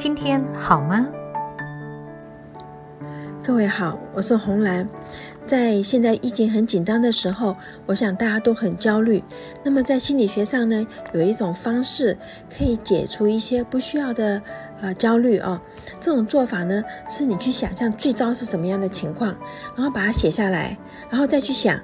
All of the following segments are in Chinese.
今天好吗？各位好，我是红兰。在现在疫情很紧张的时候，我想大家都很焦虑。那么在心理学上呢，有一种方式可以解除一些不需要的呃焦虑哦。这种做法呢，是你去想象最糟是什么样的情况，然后把它写下来，然后再去想。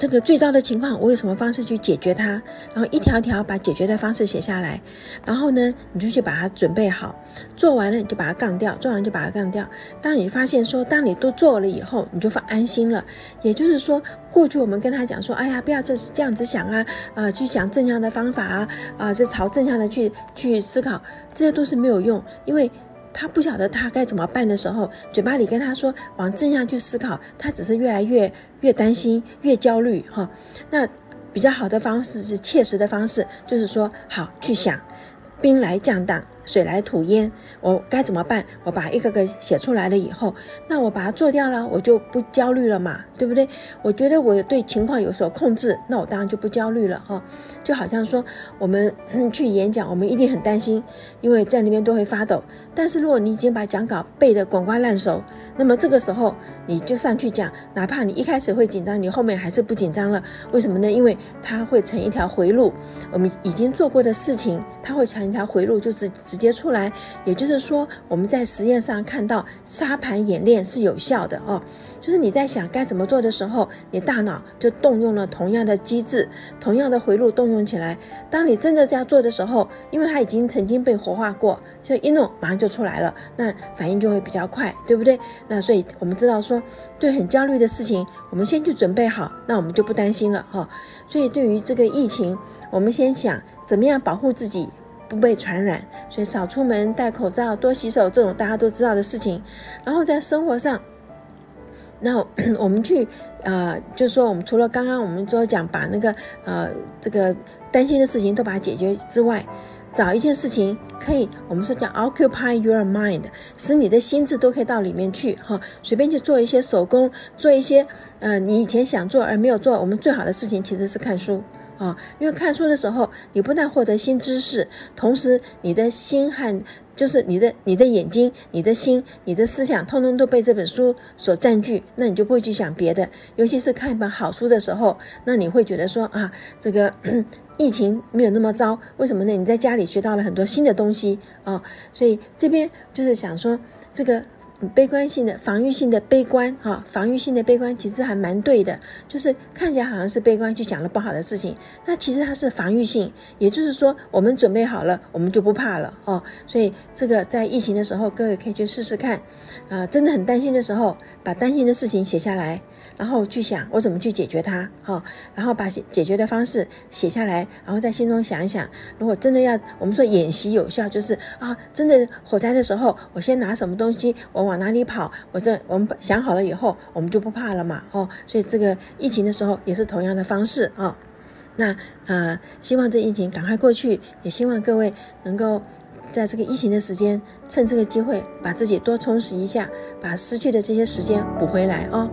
这个最糟的情况，我有什么方式去解决它？然后一条条把解决的方式写下来，然后呢，你就去把它准备好。做完了你就把它杠掉，做完就把它杠掉。当你发现说，当你都做了以后，你就放安心了。也就是说，过去我们跟他讲说，哎呀，不要这这样子想啊，呃，去想正向的方法啊，啊、呃，是朝正向的去去思考，这些都是没有用，因为。他不晓得他该怎么办的时候，嘴巴里跟他说往正向去思考，他只是越来越越担心，越焦虑哈。那比较好的方式是切实的方式，就是说好去想，兵来将挡。水来土淹，我该怎么办？我把一个个写出来了以后，那我把它做掉了，我就不焦虑了嘛，对不对？我觉得我对情况有所控制，那我当然就不焦虑了哈、就好像说我们去演讲，我们一定很担心，因为在那边都会发抖。但是如果你已经把讲稿背得滚瓜烂熟，那么这个时候你就上去讲，哪怕你一开始会紧张，你后面还是不紧张了。为什么呢？因为它会成一条回路，我们已经做过的事情，它会成一条回路，就直直。接出来，也就是说，我们在实验上看到沙盘演练是有效的哦。就是你在想该怎么做的时候，你大脑就动用了同样的机制，同样的回路动用起来。当你真的这样做的时候，因为它已经曾经被活化过，所以一弄马上就出来了，那反应就会比较快，对不对？那所以我们知道说，对很焦虑的事情，我们先去准备好，那我们就不担心了哈、所以对于这个疫情，我们先想怎么样保护自己。不被传染，所以少出门、戴口罩、多洗手，这种大家都知道的事情。然后在生活上，那我 们去呃，就说，我们除了刚刚我们说讲把那个呃这个担心的事情都把它解决之外，找一件事情可以，我们说叫 occupy your mind，使你的心智都可以到里面去哈，随便去做一些手工，做一些呃你以前想做而没有做，我们最好的事情其实是看书。啊，因为看书的时候，你不但获得新知识，同时你的心和就是你的你的眼睛、你的心、你的思想，通通都被这本书所占据，那你就不会去想别的。尤其是看一本好书的时候，那你会觉得说啊，这个 疫情没有那么糟，为什么呢？你在家里学到了很多新的东西啊，所以这边就是想说这个。悲观性的、防御性的悲观，哈，防御性的悲观其实还蛮对的，就是看起来好像是悲观去讲了不好的事情，那其实它是防御性，也就是说我们准备好了，我们就不怕了哦。所以这个在疫情的时候，各位可以去试试看，啊，真的很担心的时候，把担心的事情写下来。然后去想我怎么去解决它，哈，然后把解解决的方式写下来，然后在心中想一想，如果真的要我们说演习有效，就是啊，真的火灾的时候，我先拿什么东西，我往哪里跑，我这我们想好了以后，我们就不怕了嘛，哦，所以这个疫情的时候也是同样的方式啊。那呃，希望这疫情赶快过去，也希望各位能够在这个疫情的时间，趁这个机会把自己多充实一下，把失去的这些时间补回来啊。